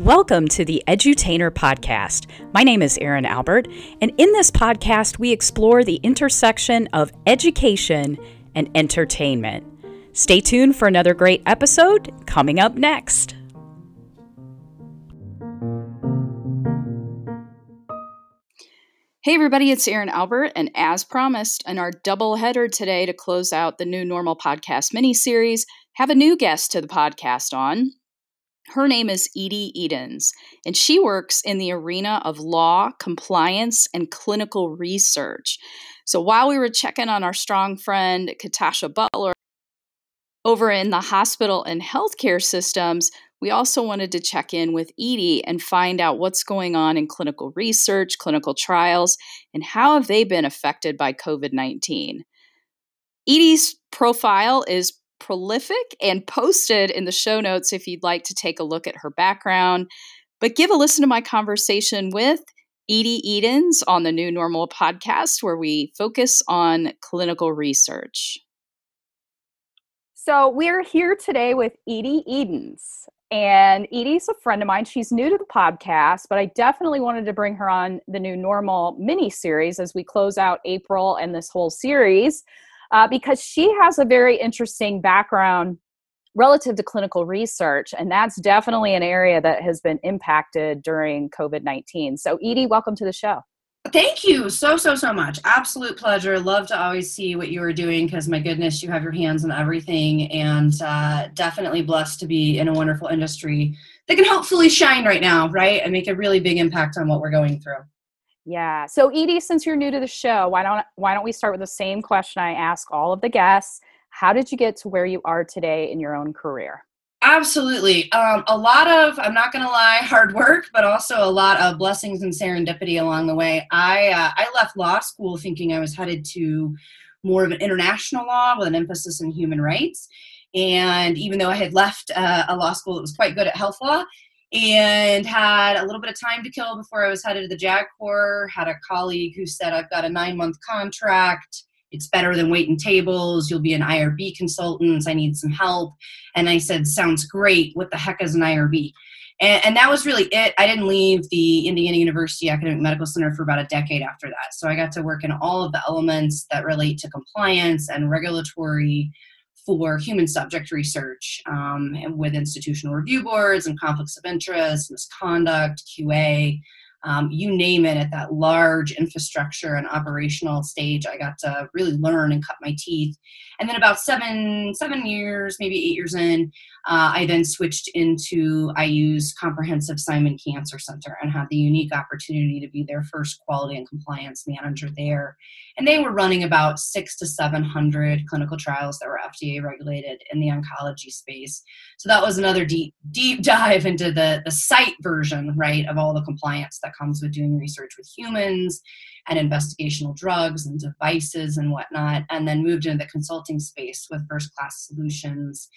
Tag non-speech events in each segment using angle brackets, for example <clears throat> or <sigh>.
Welcome to the Edutainer Podcast. My name is Erin Albert, and in this podcast, we explore the intersection of education and entertainment. Stay tuned for another great episode coming up next. Hey, everybody, it's Erin Albert, and as promised, in our double header today to close out the New Normal podcast mini series, have a new guest to the podcast on. Her name is Edye Edens, and she works in the arena of law, compliance, and clinical research. So while we were checking on our strong friend, Katasha Butler, over in the hospital and healthcare systems, we also wanted to check in with Edye and find out what's going on in clinical research, clinical trials, and how have they been affected by COVID 19. Edye's profile is prolific and posted in the show notes if you'd like to take a look at her background. But give a listen to my conversation with Edye Edens on the New Normal podcast, where we focus on clinical research. So, we're here today with Edye Edens. And Edye's a friend of mine. She's new to the podcast, but I definitely wanted to bring her on the new normal mini series as we close out April and this whole series uh, because she has a very interesting background relative to clinical research, and that's definitely an area that has been impacted during COVID 19. So, Edye, welcome to the show. Thank you so, so, so much. Absolute pleasure. Love to always see what you are doing because, my goodness, you have your hands on everything, and uh, definitely blessed to be in a wonderful industry that can hopefully shine right now, right? And make a really big impact on what we're going through. Yeah. So Edye, since you're new to the show, why don't why don't we start with the same question I ask all of the guests? How did you get to where you are today in your own career? Absolutely. Um, a lot of, I'm not going to lie, <laughs> hard work, but also a lot of blessings and serendipity along the way. I, uh, I left law school thinking I was headed to more of an international law with an emphasis in human rights. And even though I had left uh, a law school that was quite good at health law, and had a little bit of time to kill before I was headed to the JAG Corps. Had a colleague who said, I've got a nine month contract. It's better than waiting tables. You'll be an IRB consultant. I need some help. And I said, Sounds great. What the heck is an IRB? And, and, that was really it. I didn't leave the Indiana University Academic Medical Center for about a decade after that. So I got to work in all of the elements that relate to compliance and regulatory for human subject research um, and with institutional review boards and conflicts of interest, misconduct, QA, um, you name it at that large infrastructure and operational stage i got to really learn and cut my teeth. And then about seven seven years maybe eight years in uh, i then switched into IU's comprehensive simon cancer center and had the unique opportunity to be their first quality and compliance manager there. And they were running about six to seven hundred clinical trials that were fda regulated in the oncology space. So that was another deep deep <laughs> dive into the the site version right of all the compliance that comes with doing research with humans and investigational drugs and devices and whatnot, and then moved into the consulting space with First Class Solutions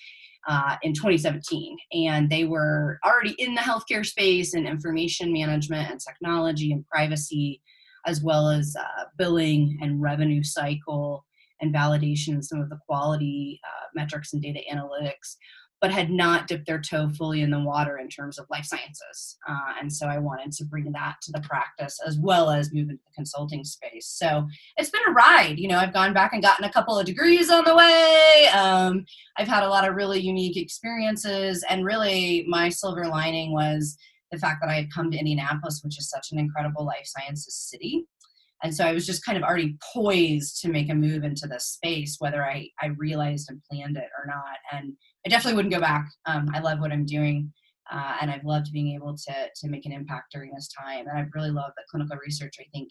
uh, in 2017. And they were already in the healthcare space and information management and technology and privacy, as well as uh, billing and revenue cycle and validation and some of the quality uh, metrics and data analytics but had not dipped their toe fully in the water in terms of life sciences. Uh, and so I wanted to bring that to the practice as well as move into the consulting space. So it's been a ride. You know, I've gone back and gotten a couple of degrees on the way. Um, I've had a lot of really unique experiences. And really, my silver lining was the fact that I had come to Indianapolis, which is such an incredible life sciences city. And so I was just kind of already poised to make a move into this space, whether I, I realized and planned it or not. And I definitely wouldn't go back. Um, I love what I'm doing, uh, and I've loved being able to to make an impact during this time. And I've really love that clinical research. I think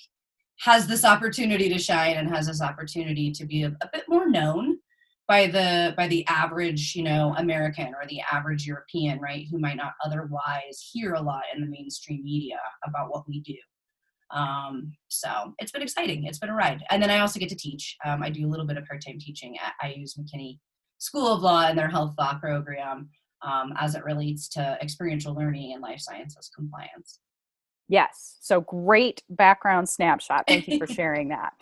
has this opportunity to shine and has this opportunity to be a, a bit more known by the by the average you know american or the average european right who might not otherwise hear a lot in the mainstream media about what we do um, so it's been exciting it's been a ride and then i also get to teach um, i do a little bit of part-time teaching at IU's mckinney School of Law and their health law program um, as it relates to experiential learning and life sciences compliance. Yes. So great background snapshot. Thank you for <laughs> sharing that.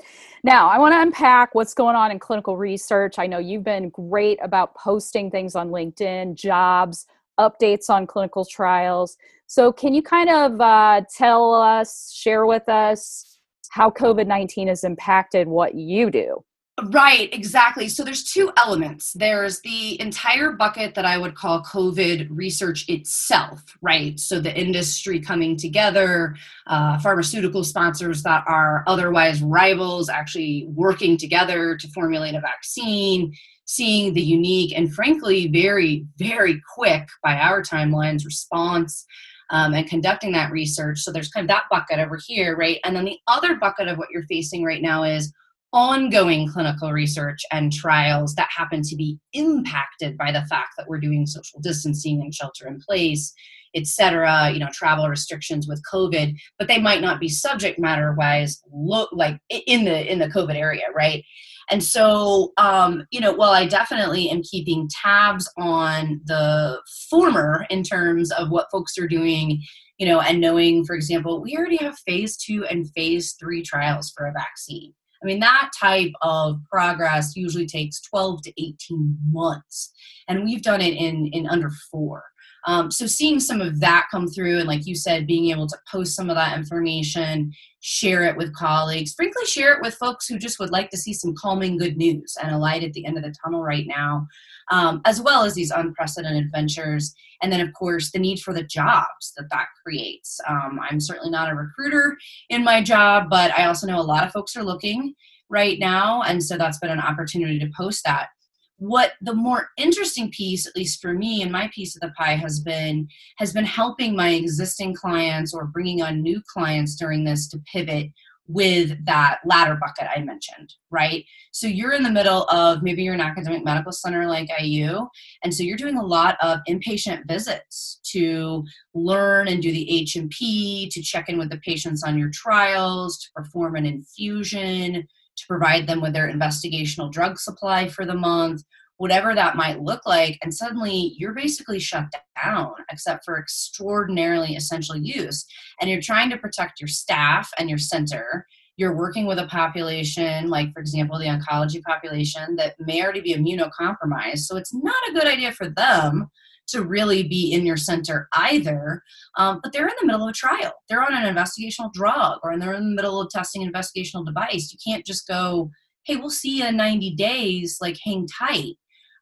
Now, I want to unpack what's going on in clinical research. I know you've been great about posting things on LinkedIn, jobs, updates on clinical trials. So, can you kind of uh, tell us, share with us how COVID 19 has impacted what you do? Right, exactly. So there's two elements. There's the entire bucket that I would call COVID research itself, right? So the industry coming together, uh, pharmaceutical sponsors that are otherwise rivals actually working together to formulate a vaccine, seeing the unique and frankly very, very quick by our timelines response. Um, and conducting that research. So there's kind of that bucket over here, right? And then the other bucket of what you're facing right now is ongoing clinical research and trials that happen to be impacted by the fact that we're doing social distancing and shelter in place et cetera you know travel restrictions with covid but they might not be subject matter wise look like in the in the covid area right and so um, you know while i definitely am keeping tabs on the former in terms of what folks are doing you know and knowing for example we already have phase two and phase three trials for a vaccine I mean, that type of progress usually takes 12 to 18 months, and we've done it in, in under four. Um, so seeing some of that come through, and like you said, being able to post some of that information, share it with colleagues, frankly, share it with folks who just would like to see some calming good news and a light at the end of the tunnel right now, um, as well as these unprecedented ventures. And then, of course, the need for the jobs that that creates. Um, I'm certainly not a recruiter in my job, but I also know a lot of folks are looking right now. And so that's been an opportunity to post that what the more interesting piece at least for me and my piece of the pie has been has been helping my existing clients or bringing on new clients during this to pivot with that latter bucket I mentioned, right? So you're in the middle of maybe you're an academic medical center like IU, and so you're doing a lot of inpatient visits to learn and do the H&P, to check in with the patients on your trials, to perform an infusion, to provide them with their investigational drug supply for the month, whatever that might look like. And suddenly you're basically shut down, except for extraordinarily essential use. And you're trying to protect your staff and your center. You're working with a population, like, for example, the oncology population, that may already be immunocompromised. So it's not a good idea for them to really be in your center either. Um, but they're in the middle of a trial. They're on an investigational drug or they're in the middle of testing an investigational device. You can't just go, hey, we'll see you in 90 days, like hang tight.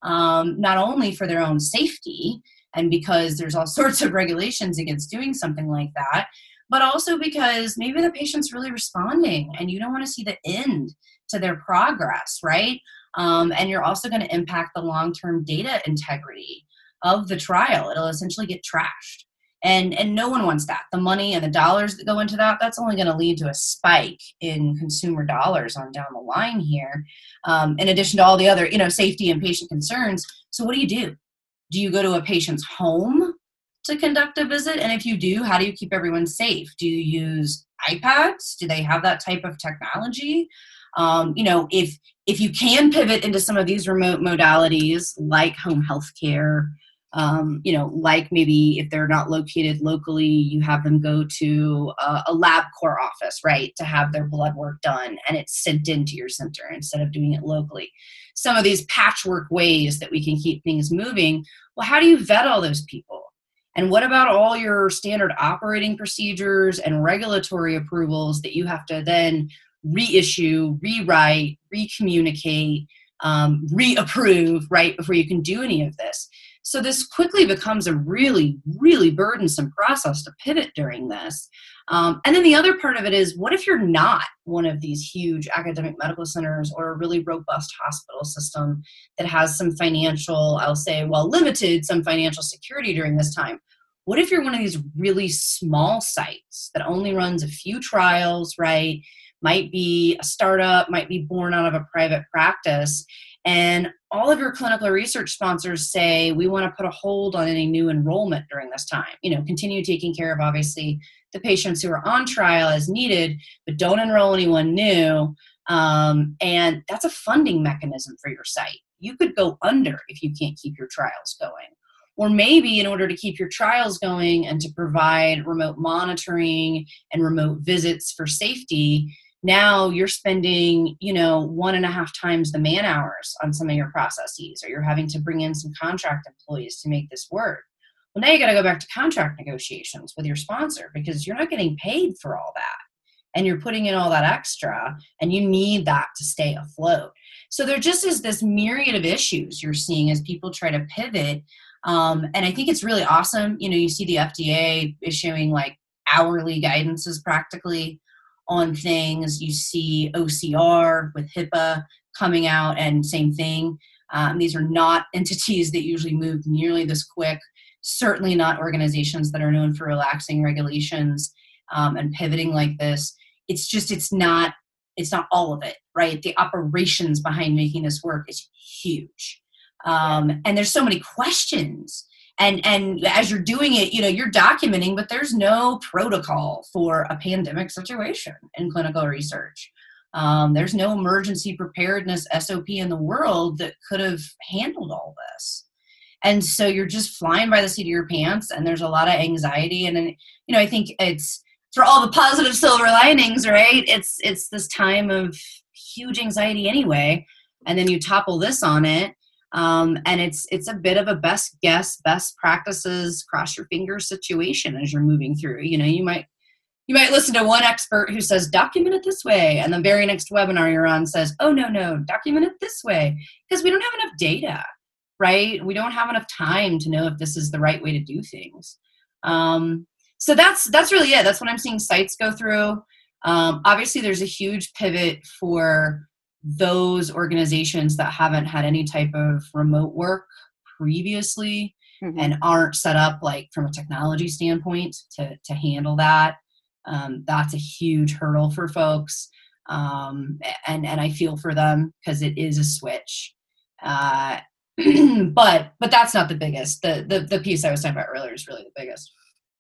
Um, not only for their own safety and because there's all <laughs> sorts of regulations against doing something like that, but also because maybe the patient's really responding and you don't want to see the end to their progress, right? Um, and you're also going to impact the long term data integrity of the trial. It'll essentially get trashed. And, and no one wants that. The money and the dollars that go into that, that's only going to lead to a spike in consumer dollars on down the line here, um, in addition to all the other, you know, safety and patient concerns. So what do you do? Do you go to a patient's home to conduct a visit? And if you do, how do you keep everyone safe? Do you use iPads? Do they have that type of technology? Um, you know, if if you can pivot into some of these remote modalities like home health care, um, you know, like maybe if they're not located locally, you have them go to a, a LabCorp office, right, to have their blood work done and it's sent into your center instead of doing it locally. Some of these patchwork ways that we can keep things moving. Well, how do you vet all those people? And what about all your standard operating procedures and regulatory approvals that you have to then reissue, rewrite, recommunicate, um, reapprove, right, before you can do any of this? So this quickly becomes a really, really burdensome process to pivot during this. Um, and then the other part of it is what if you're not one of these huge academic medical centers or a really robust hospital system that has some financial, I'll say, well, limited some financial security during this time? What if you're one of these really small sites that only runs a few trials, right? Might be a startup, might be born out of a private practice, and all of your clinical research sponsors say we want to put a hold on any new enrollment during this time. You know continue taking care of obviously the patients who are on trial as needed but don't enroll anyone new. Um, and that's a funding mechanism for your site. You could go under if you can't keep your trials going. Or maybe in order to keep your trials going and to provide remote monitoring and remote visits for safety now you're spending you know one and a half times the man hours on some of your processes or you're having to bring in some contract employees to make this work Well, now you got to go back to contract negotiations with your sponsor because you're not getting paid for all that. And you're putting in all that extra, and you need that to stay afloat. So there just is this myriad of issues you're seeing as people try to pivot. Um, and I think it's really awesome. You know, you see the FDA issuing like hourly guidances practically on things. You see OCR with HIPAA coming out, and same thing. Um, these are not <laughs> entities that usually move nearly this quick. Certainly not organizations that are known for relaxing regulations um, and pivoting like this. It's just it's not it's not all of it, right? The operations behind making this work is huge, um, and there's so many questions and and as you're doing it you know you're documenting but there's no protocol for a pandemic situation in clinical research. Um, there's no emergency preparedness sop in the world that could have handled all this. And so you're just flying by the seat of your pants and there's a lot of anxiety. And then you know i think it's for all the positive silver linings right? It's it's this time of huge anxiety anyway. And then you topple this on it um, and it's it's a bit of a best guess best practices cross your fingers situation as you're moving through. You know you might you might listen to one expert who says document it this way. And the very next webinar you're on says oh no no document it this way. Because we don't have enough data right? We don't have enough time to know if this is the right way to do things. Um, so that's that's really it. That's what i'm seeing sites go through. Um, obviously there's a huge pivot for those organizations that haven't had any type of remote work previously mm-hmm. and aren't set up like from a technology standpoint to, to handle that um, that's a huge hurdle for folks um, and and i feel for them because it is a switch. Uh, <clears throat> but but that's not the biggest. The, the the piece i was talking about earlier is really the biggest.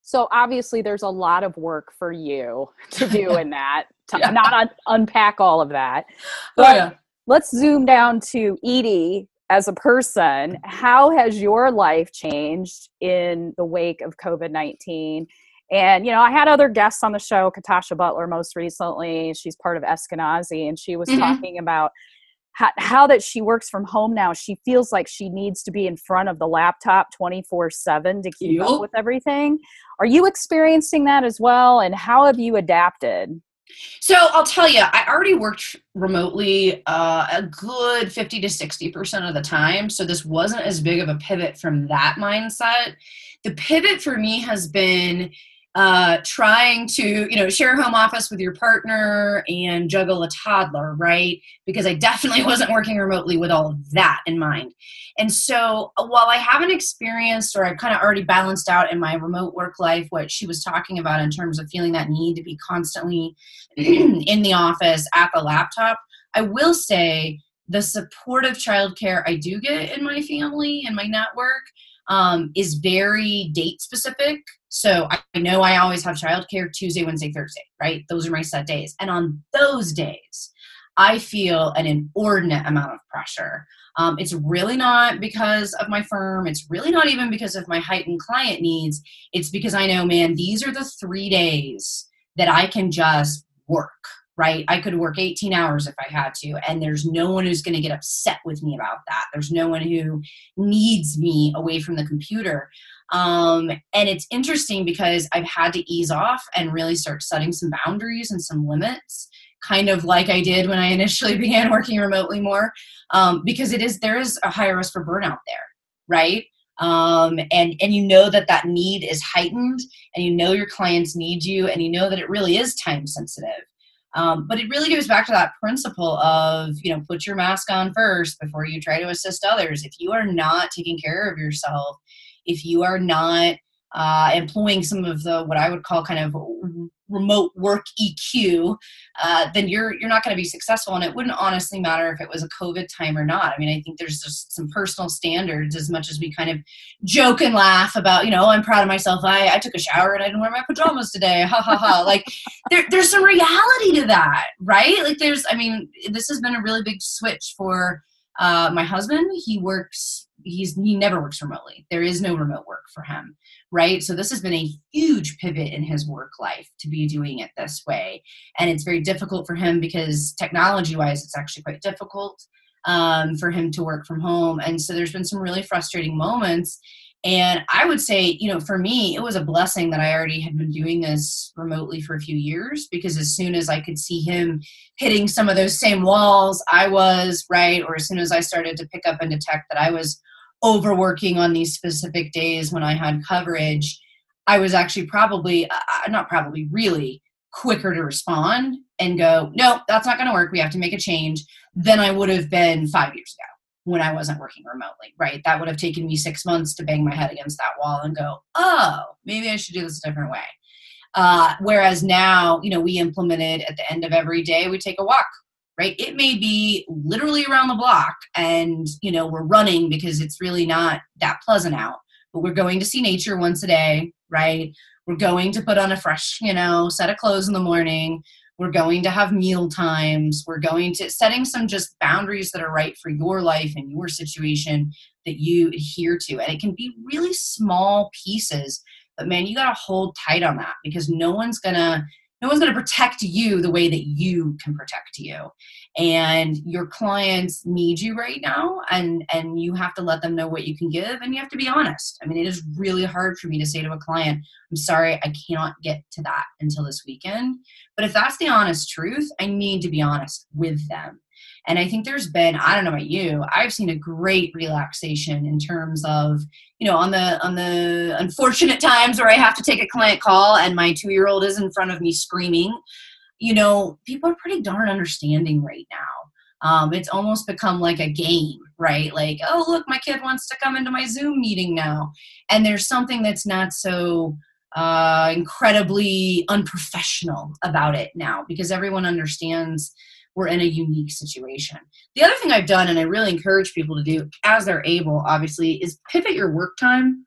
So obviously there's a lot of work for you to do <laughs> in that to yeah. not un- unpack all of that oh, but oh, yeah. let's zoom down to edye as a person how has your life changed in the wake of covid-19 and you know i had other guests on the show katasha butler most recently she's part of eskenazi and she was mm-hmm. talking about how, how, that she works from home now she feels like she needs to be in front of the laptop 24 7 to keep yep. up with everything are you experiencing that as well and how have you adapted so I'll tell you, I already worked remotely uh, a good 50 to 60% of the time. So this wasn't as big of a pivot from that mindset. The pivot for me has been uh, trying to you know share home office with your partner and juggle a toddler right because i definitely <laughs> wasn't working remotely with all of that in mind and so uh, while i haven't experienced or i've kind of already balanced out in my remote work life what she was talking about in terms of feeling that need to be constantly <clears throat> in the office at the laptop i will say the supportive childcare i do get in my family and my network um, is very date specific. So I know I always have childcare Tuesday, Wednesday, Thursday, right? Those are my set days. And on those days, I feel an inordinate amount of pressure. Um, it's really not because of my firm. It's really not even because of my heightened client needs. It's because I know, man, these are the three days that I can just work right? I could work 18 hours if I had to, and there's no one who's going to get upset with me about that. There's no one who needs me away from the computer. Um, and it's interesting because I've had to ease off and really start setting some boundaries and some limits, kind of like I did when I <laughs> initially began working remotely more, um, because it is there is a higher risk for burnout there, right? um, and and you know that that need is heightened and you know your clients need you and you know that it really is time sensitive um, but it really goes back to that principle of, you know, put your mask on first before you try to assist others. If you are not taking care of yourself, if you are not uh, employing some of the what I would call kind of remote work EQ, uh, then you're you're not going to be successful. And it wouldn't honestly matter if it was a COVID time or not. I mean, I think there's just some personal standards as much as we kind of joke and laugh about, you know, I'm proud of myself. I, I took a shower and I didn't wear my pajamas today. Ha ha ha. like there, there's some reality to that, right? Like there's, I mean, this has been a really big switch for uh, my husband. He works he's he never works remotely. There is no remote work for him right? So this has been a huge pivot in his work life to be doing it this way. And it's very difficult for him because technology wise it's actually quite difficult um, for him to work from home. And so there's been some really frustrating moments. And I would say, you know, for me, it was a blessing that I already had been doing this remotely for a few years because as soon as I could see him hitting some of those same walls I was, right, or as soon as I started to pick up and detect that I was overworking on these specific days when I had coverage, I was actually probably, uh, uh not probably, really quicker to respond and go, no, that's not going to work. We have to make a change than I would have been five years ago when I wasn't working remotely, right? That would have taken me six months to bang my head against that wall and go, oh, maybe I should do this a different way. Uh, whereas now, you know, we implemented at the end of every day, we take a walk, right? It may be literally around the block and, you know, we're running because it's really not that pleasant out, but we're going to see nature once a day, right? We're going to put on a fresh, you know, set of clothes in the morning. We're going to have meal times. We're going to setting some just boundaries that are right for your life and your situation that you adhere to. And it can be really small pieces, but man, you got to hold tight on that because no one's to no one's going to protect you the way that you can protect you. And your clients need you right now and and you have to let them know what you can give and you have to be honest. I mean it is really hard for me to say to a client i'm sorry i cannot get to that until this weekend. But if that's the honest truth i need to be honest with them and I think there's been, I don't know about you, I've seen a great relaxation in terms of, you know, on the on the unfortunate times where I have to take a client call and my two year old is in front of me screaming, you know, people are pretty darn understanding right now. Um, it's almost become like a game, right? Like, oh, look, my kid wants to come into my Zoom meeting now. And there's something that's not so uh, incredibly unprofessional about it now because everyone understands we're in a unique situation. The other thing I've done, and I really encourage people to do as they're able, obviously, is pivot your work time.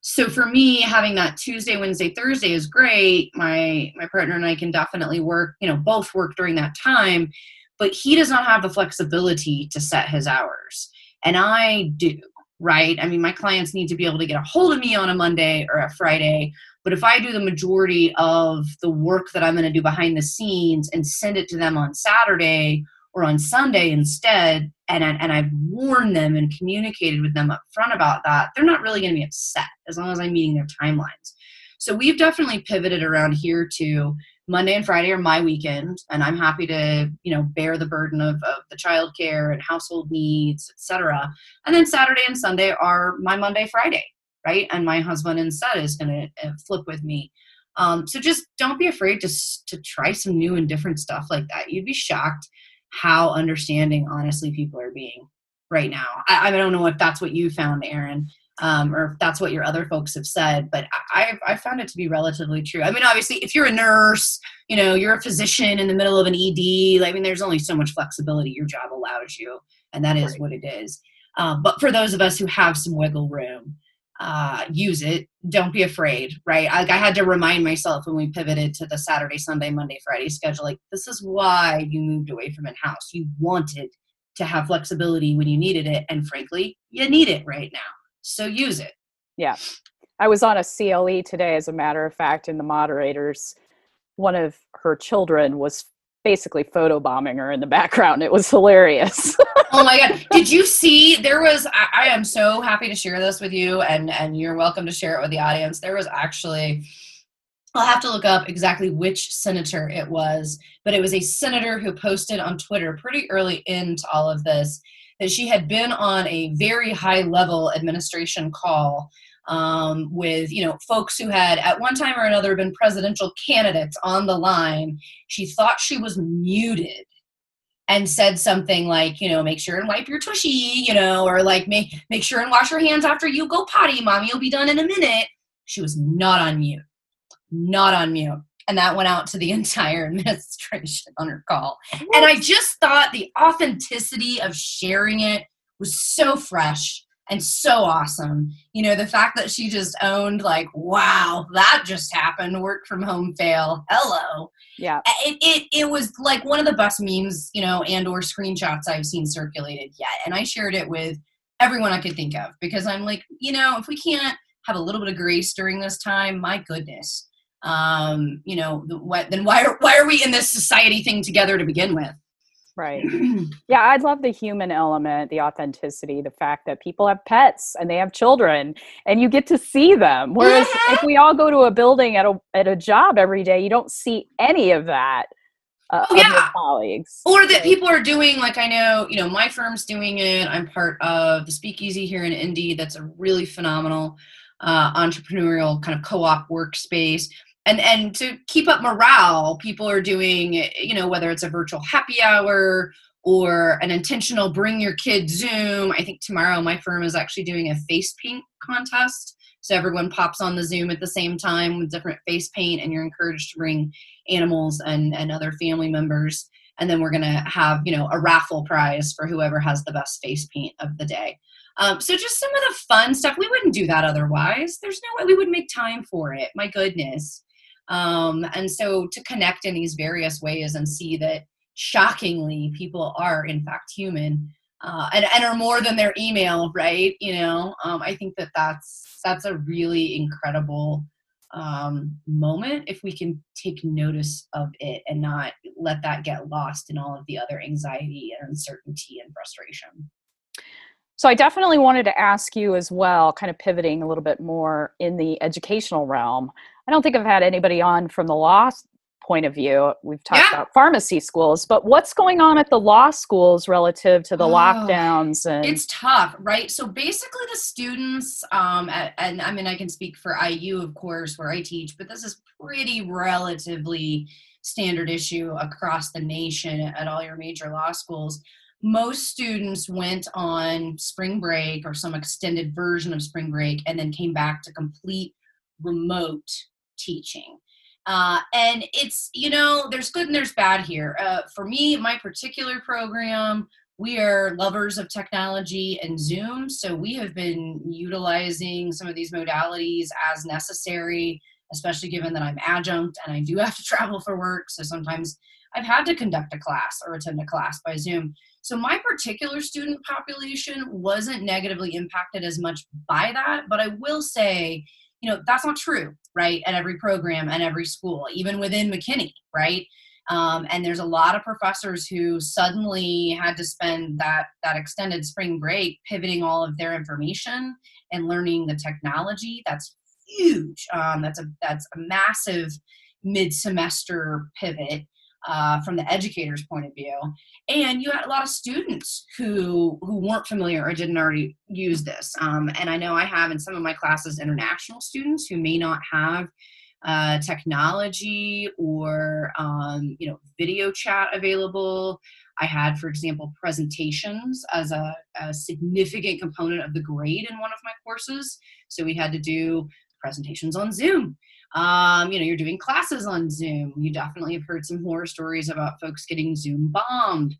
So for me, having that Tuesday, Wednesday, Thursday is great. My my partner and I can definitely work, you know, both work during that time, but he does not have the flexibility to set his hours. And I do, right? I mean, my clients need to be able to get a hold of me on a Monday or a Friday but if I do the majority of the work that I'm going to do behind the scenes and send it to them on Saturday or on Sunday instead, and, and I've warned them and communicated with them up front about that, they're not really going to be upset as long as I'm meeting their timelines. So we've definitely pivoted around here to Monday and Friday are my weekend, and I'm happy to, you know, bear the burden of, of the childcare and household needs, etc. And then Saturday and Sunday are my Monday, Friday right? And my husband instead is going to uh, flip with me. Um, so just don't be afraid to to try some new and different stuff like that. You'd be shocked how understanding, honestly, people are being right now. I, I don't know if that's what you found, Erin, um, or if that's what your other folks have said, but I, I found it to be relatively true. I mean, obviously, if you're a nurse, you know, you're a physician in the middle of an ED. I mean, there's only so much flexibility your job allows you, and that is right. what it is. Um, but for those of us who have some wiggle room, uh, use it. Don't be afraid, right? Like I had to remind myself when we pivoted to the Saturday, Sunday, Monday, Friday schedule. Like this is why you moved away from in house. You wanted to have flexibility when you needed it, and frankly, you need it right now. So use it. Yeah, I was on a CLE today, as a matter of fact, and the moderators. One of her children was basically photobombing her in the background. It was hilarious. <laughs> oh my god! Did you see? There was. I, I, am so happy to share this with you, and and you're welcome to share it with the audience. There was actually. I'll have to look up exactly which senator it was, but it was a senator who posted on Twitter pretty early into all of this that she had been on a very high level administration call um, with you know folks who had at one time or another been presidential candidates on the line she thought she was muted and said something like you know make sure and wipe your tushy you know or like make make sure and wash your hands after you go potty mommy you'll be done in a minute. She was not on mute not on mute. And that went out to the <laughs> entire administration on her call. And i just thought the authenticity of sharing it was so fresh and so awesome. You know, the fact that she just owned, like, wow, that just happened, work from home fail. Hello. Yeah. It, it, it was like one of the best memes, you know, and or screenshots I've seen circulated yet. And I shared it with everyone I could think of because I'm like, you know, if we can't have a little bit of grace during this time, my goodness. Um, you know, the, what, then why are, why are we in this society thing together to begin with? Right. <clears throat> yeah, I'd love the human element, the authenticity, the fact that people have pets and they have children and you get to see them. Whereas if we all go to a building at a at a job every day, you don't see any of that. Uh, oh, yeah. colleagues. Or that people are doing, like I know, you know, my firm's doing it. I'm part of the Speakeasy here in Indy. That's a really phenomenal uh, entrepreneurial kind of co-op workspace and and to keep up morale people are doing you know whether it's a virtual happy hour or an intentional bring your kid zoom. I think tomorrow my firm is actually doing a face paint contest. So everyone pops on the zoom at the same time with different face paint and you're encouraged to bring animals and and other family members. And then we're going to have you know a raffle prize for whoever has the best face paint of the day. Um, so just some of the fun stuff. We wouldn't do that otherwise. There's no way we would make time for it. My goodness um, and so to connect in these various ways and see that shockingly people are in fact human uh, and, and are more than their email right you know um, i think that that's that's a really incredible um, moment if we can take notice of it and not let that get lost in all of the other anxiety and uncertainty and frustration so I definitely wanted to ask you as well, kind of pivoting a little bit more in the educational realm. I don't think I've had anybody on from the law point of view. We've talked yeah. about pharmacy schools, but what's going on at the law schools relative to the oh, lockdowns? And it's tough, right? So basically, the students, um, at, and I mean, I can speak for IU, of course, where I teach, but this is pretty relatively standard issue across the nation at all your major law schools most students went on spring break or some extended version of spring break and then came back to complete remote teaching. Uh, and it's, you know, there's good and there's bad here. Uh, for me, my particular program, we are lovers of technology and Zoom. So we have been utilizing some of these modalities as necessary, especially given that I'm adjunct and I do have to <laughs> travel for work. So sometimes I've had to conduct a class or attend a class by Zoom. So my particular student population wasn't negatively impacted as much by that, but I will say, you know, that's not true, right? At every program and every school, even within McKinney, right? Um, and there's a lot of professors who suddenly had to spend that that extended spring break pivoting all of their information and learning the technology. That's huge. Um, that's a that's a massive mid semester pivot uh, from the educator's point of view. And you had a lot of students who who weren't familiar or didn't already use this. Um, and i know i have in some of my classes international students who may not have uh, technology or um, you know video chat available. I had for example presentations as a, a significant component of the grade in one of my courses. So we had to do presentations on zoom um, you know, you're doing classes on Zoom. You definitely have heard some horror stories about folks getting Zoom bombed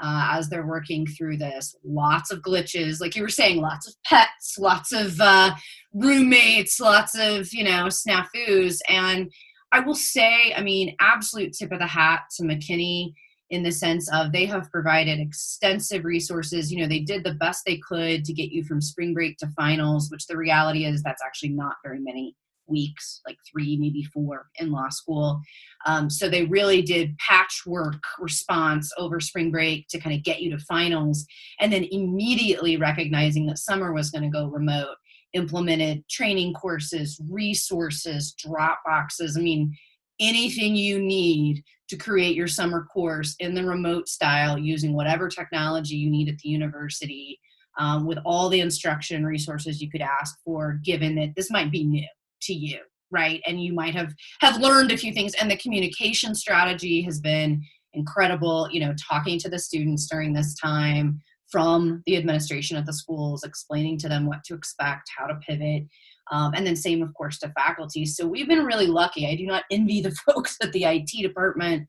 uh, as they're working through this. Lots of glitches, like you were saying, lots of pets, lots of uh, roommates, lots of, you know, snafus. And I will say, I mean, absolute tip of the hat to McKinney in the sense of they have provided extensive resources. You know, they did the best they could to get you from spring break to finals, which the reality is that's actually not very many weeks, like three, maybe four in law school. Um, so they really did patchwork response over spring break to kind of get you to finals. And then immediately recognizing that summer was going to go remote, implemented training courses, resources, drop boxes. I mean, anything you need to create your summer course in the remote style using whatever technology you need at the university. Um, with all the instruction resources you could ask for, given that this might be new to you right? And you might have have learned a few things and the communication strategy has been incredible you know talking to the students during this time from the administration at the schools explaining to them what to expect how to pivot um, and then same of course to faculty. So we've been really lucky. I do not envy the <laughs> folks at the it department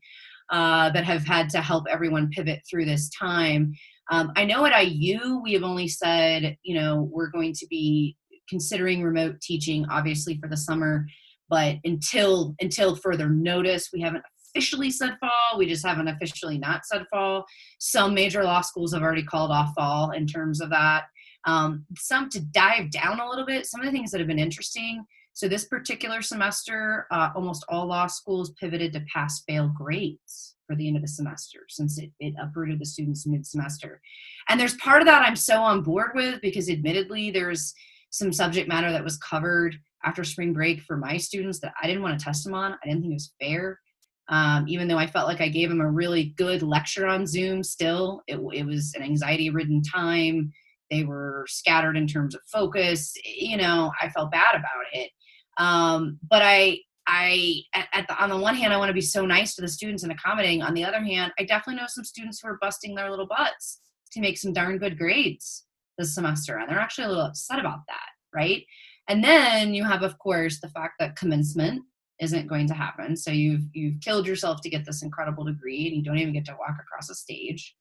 uh, that have had to help everyone pivot through this time. Um, i know at iu we have only said you know we're going to be considering remote teaching obviously for the summer. But until until further notice we haven't officially said fall. We just haven't officially not said fall. Some major law schools have already called off fall in terms of that. Um, some to dive down a little bit some of the things that have been interesting. So this particular semester uh, almost all law schools pivoted to pass fail grades for the end of the semester since it, it uprooted the students mid-semester. And there's part of that i'm so on board with because admittedly there's some subject matter that was covered after spring break for my students that i didn't want to test them on. I didn't think it was fair. Um, even though i felt like i gave them a really good lecture on zoom still it, it was an anxiety ridden time. They were scattered in terms of focus you know i felt bad about it. Um, but i I at, the, on the one hand I want to be so nice to the students and accommodating. On the other hand, I definitely know some students who are busting their little butts to make some darn good grades this semester, and they're actually a little upset about that, right? And then you have, of course, the fact that commencement isn't going to happen. So you've you've killed yourself to get this incredible degree, and you don't even get to walk across a stage.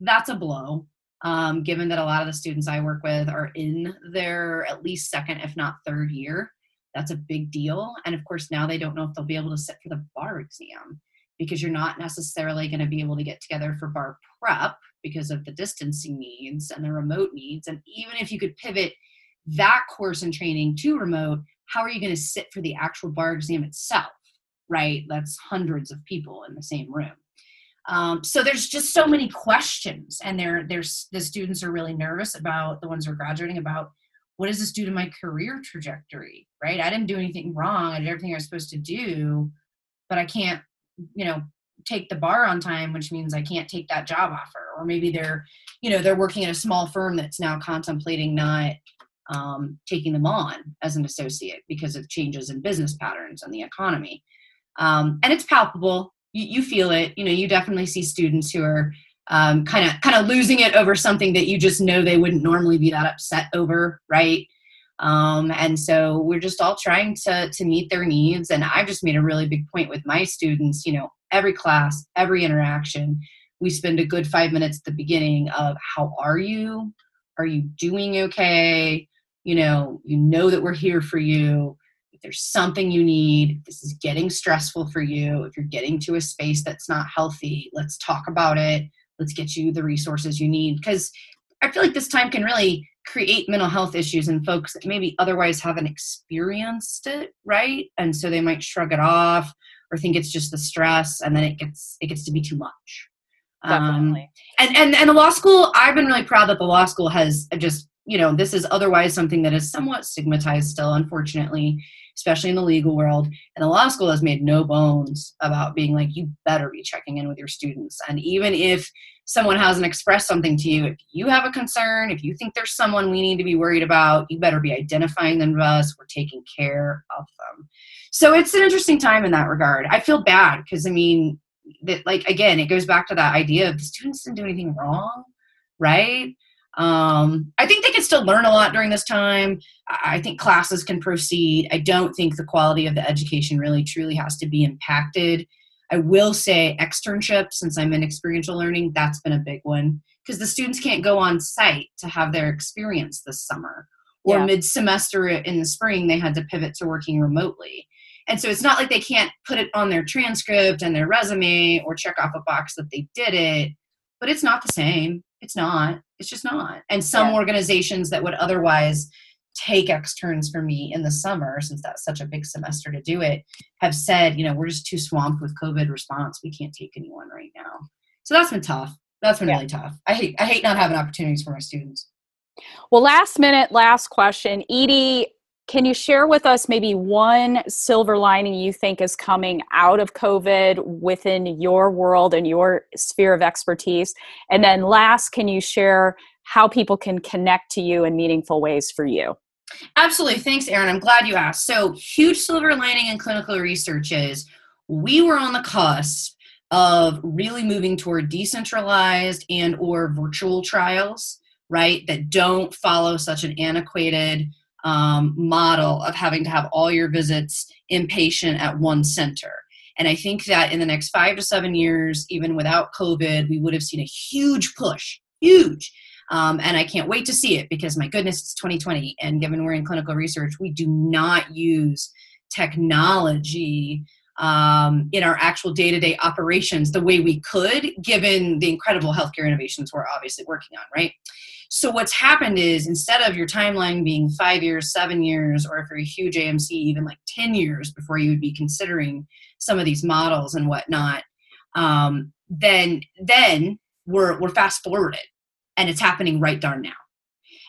That's a blow. Um, given that a lot of the students I work with are in their at least second, if not third year that's a big deal. And of course, now they don't know if they'll be able to sit for the bar exam because you're not necessarily going to be able to get together for bar prep because of the distancing needs and the remote needs. And even if you could pivot that course and training to remote, how are you going to sit for the actual bar exam itself? Right? That's hundreds of people in the same room. Um, so there's just so many questions, and they're, there's the students are really nervous about the ones who are graduating about what does this do to my career trajectory right i didn't do anything wrong i did everything i was supposed to do but i can't you know take the bar on time which means i can't take that job offer or maybe they're you know they're working at a small firm that's now contemplating not um, taking them on as an associate because of changes in business patterns and the economy um, and it's palpable you, you feel it you know you definitely see students who are kind of kind of losing it over something that you just know they wouldn't normally be that upset over, right? Um, and so we're just all trying to to meet their needs. And I've just made a really big point with my students. You know, every class, every interaction, we spend a good five minutes at the beginning of how are you? Are you doing okay? You know, you know that we're here for you. If there's something you need, this is getting stressful for you. If you're getting to a space that's not healthy, let's talk about it let's get you the resources you need because i feel like this time can really create mental health issues in folks that maybe otherwise haven't experienced it right and so they might shrug it off or think it's just the stress and then it gets it gets to be too much Definitely. Um, and and and the law school i've been really proud that the law school has just you know this is otherwise something that is somewhat stigmatized still unfortunately especially in the legal world. And the law school has made no bones about being like, you better be checking in with your students. And even if someone hasn't expressed something to you, if you have a concern, if you think there's someone we need to be worried about, you better be identifying them to us. We're taking care of them. So it's an interesting time in that regard. I feel bad because, I mean, that like again, it goes back to that idea of the students didn't do anything wrong, right? Um, I think they can still learn a lot during this time. I think classes can proceed. I don't think the quality of the education really truly has to be impacted. I will say externship, since I'm in experiential learning, that's been a big one because the students can't go on site to have their experience this summer. Or yeah. mid semester in the spring, they had to pivot to working remotely. And so it's not like they can't put it on their transcript and their resume or check off a box that they did it, but it's not the same. It's not. It's just not. And some yeah. organizations that would otherwise take externs for me in the summer, since that's such a big semester to do it, have said, you know, we're just too swamped with COVID response. We can't take anyone right now. So that's been tough. That's been yeah. really tough. I hate I hate not having opportunities for my students. Well, last minute, last question. Edye, can you share with us maybe one silver lining you think is coming out of COVID within your world and your sphere of expertise? And then, last, can you share how people can connect to you in meaningful ways for you? Absolutely. Thanks, Erin. I'm glad you asked. So, huge silver lining in clinical research is we were on the cusp of really moving toward decentralized and or virtual trials right that don't follow such an antiquated um, model of having to have all your visits inpatient at one center. And I think that in the next five to seven years, even without COVID, we would have seen a huge push, huge. Um, and I can't wait to see it because my goodness, it's 2020. And given we're in clinical research, we do not use technology um, in our actual day to day operations the way we could, given the incredible healthcare innovations we're obviously working on, right? So what's happened is instead of your timeline being five years, seven years, or if you're a huge AMC, even like 10 years before you would be considering some of these models and whatnot, um, then then we're we're fast forwarded and it's happening right darn now.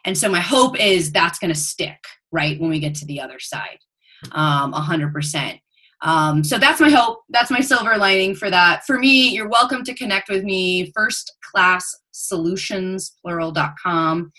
And so my hope is that's going to stick right when we get to the other side, um, 100%. Um, so that's my hope. That's my silver lining for that. For me, you're welcome to connect with me. First class solutions, plural.com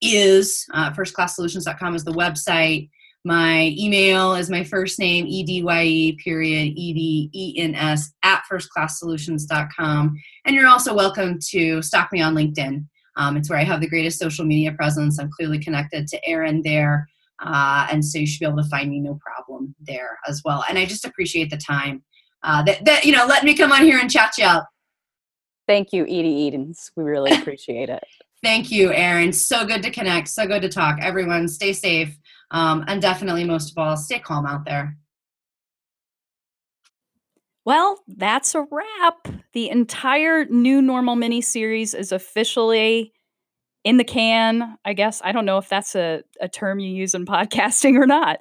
is uh, firstclasssolutions.com is the website. My email is my first name, E-D-Y-E, period, E-D-E-N-S, at firstclasssolutions.com. And you're also welcome to stalk me on LinkedIn. Um, it's where I have the greatest social media presence. I'm clearly connected to Erin there. Uh, and so you should be able to find me no problem there as well. And I just appreciate the time uh, that, that, you know, let me come on here and chat you up. Thank you, Edye Edens. We really <laughs> appreciate it. Thank you, Erin. So good to connect. So good to talk. Everyone, stay safe. Um, and definitely, most of all, stay calm out there. Well, that's a wrap. The entire new normal mini series is officially in the can, I guess. I don't know if that's a, a term you use in <laughs> podcasting or not.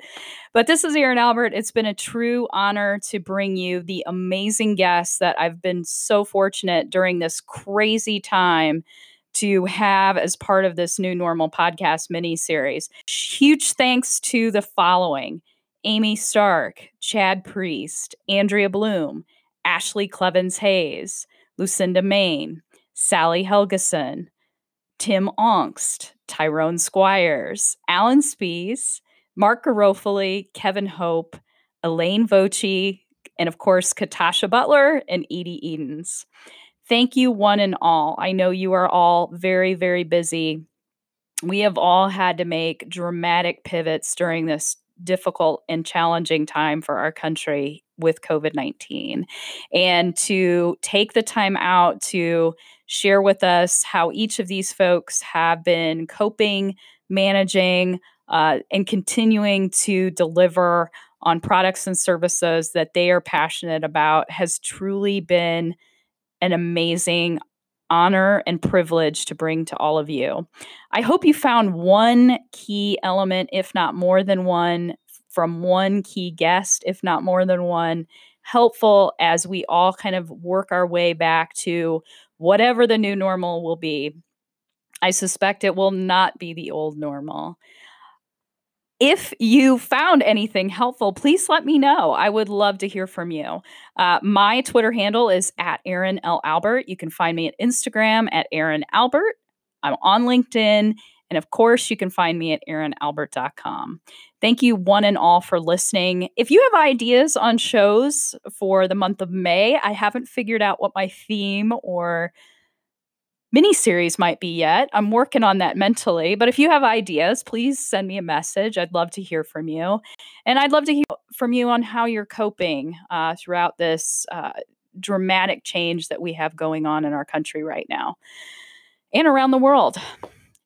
But this is Erin Albert. It's been a true honor to bring you the amazing guests that I've been so fortunate during this crazy time to have as part of this new normal podcast mini series. Huge thanks to the following Amy Stark, Chad Priest, Andrea Bloom, Ashley Clevens Hayes, Lucinda Main, Sally Helgeson, Tim Ongst, Tyrone Squires, Alan Spees, Mark Garofoli, Kevin Hope, Elaine Voci, and of course, Katasha Butler and Edye Edens. Thank you, one and all. I know you are all very, very busy. We have all had to make dramatic pivots during this difficult and challenging time for our country with COVID 19. And to take the time out to share with us how each of these folks have been coping, managing, uh, and continuing to deliver on products and services that they are passionate about has truly been an amazing honor and privilege to bring to all of you. I hope you found one key element, if not more than one, from one key guest, if not more than one, helpful as we all kind of work our way back to whatever the new normal will be. I suspect it will not be the old normal. If you found anything helpful, please let me know. I would love to hear from you. Uh, my Twitter handle is at Erin L. Albert. You can find me at Instagram at Erin Albert. I'm on LinkedIn. And of course, you can find me at erinalbert.com. Thank you, one and all, for listening. If you have ideas on shows for the month of May, I haven't figured out what my theme or miniseries might be yet. I'm working on that mentally. But if you have ideas, please send me a message. I'd love to hear from you. And I'd love to hear from you on how you're coping uh, throughout this uh, dramatic change that we have going on in our country right now and around the world.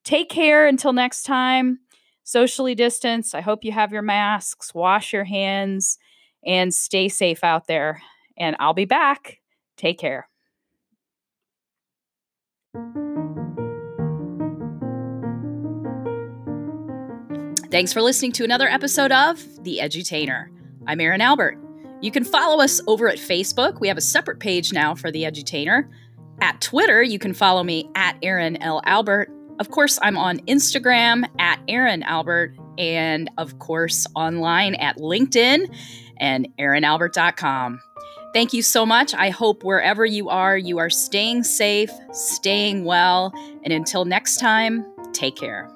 Take care until next time. Socially distance. I hope you have your masks, wash your hands, and stay safe out there. And I'll be back. Take care. Thanks for listening to another episode of The Edutainer. I'm Erin Albert. You can follow us over at Facebook. We have a separate page now for The Edutainer. At Twitter, you can follow me at Erin L. Albert. Of course, I'm on Instagram at Erin Albert, and of course, online at LinkedIn and erinalbert.com. Thank you so much. I hope wherever you are, you are staying safe, staying well, and until next time, take care.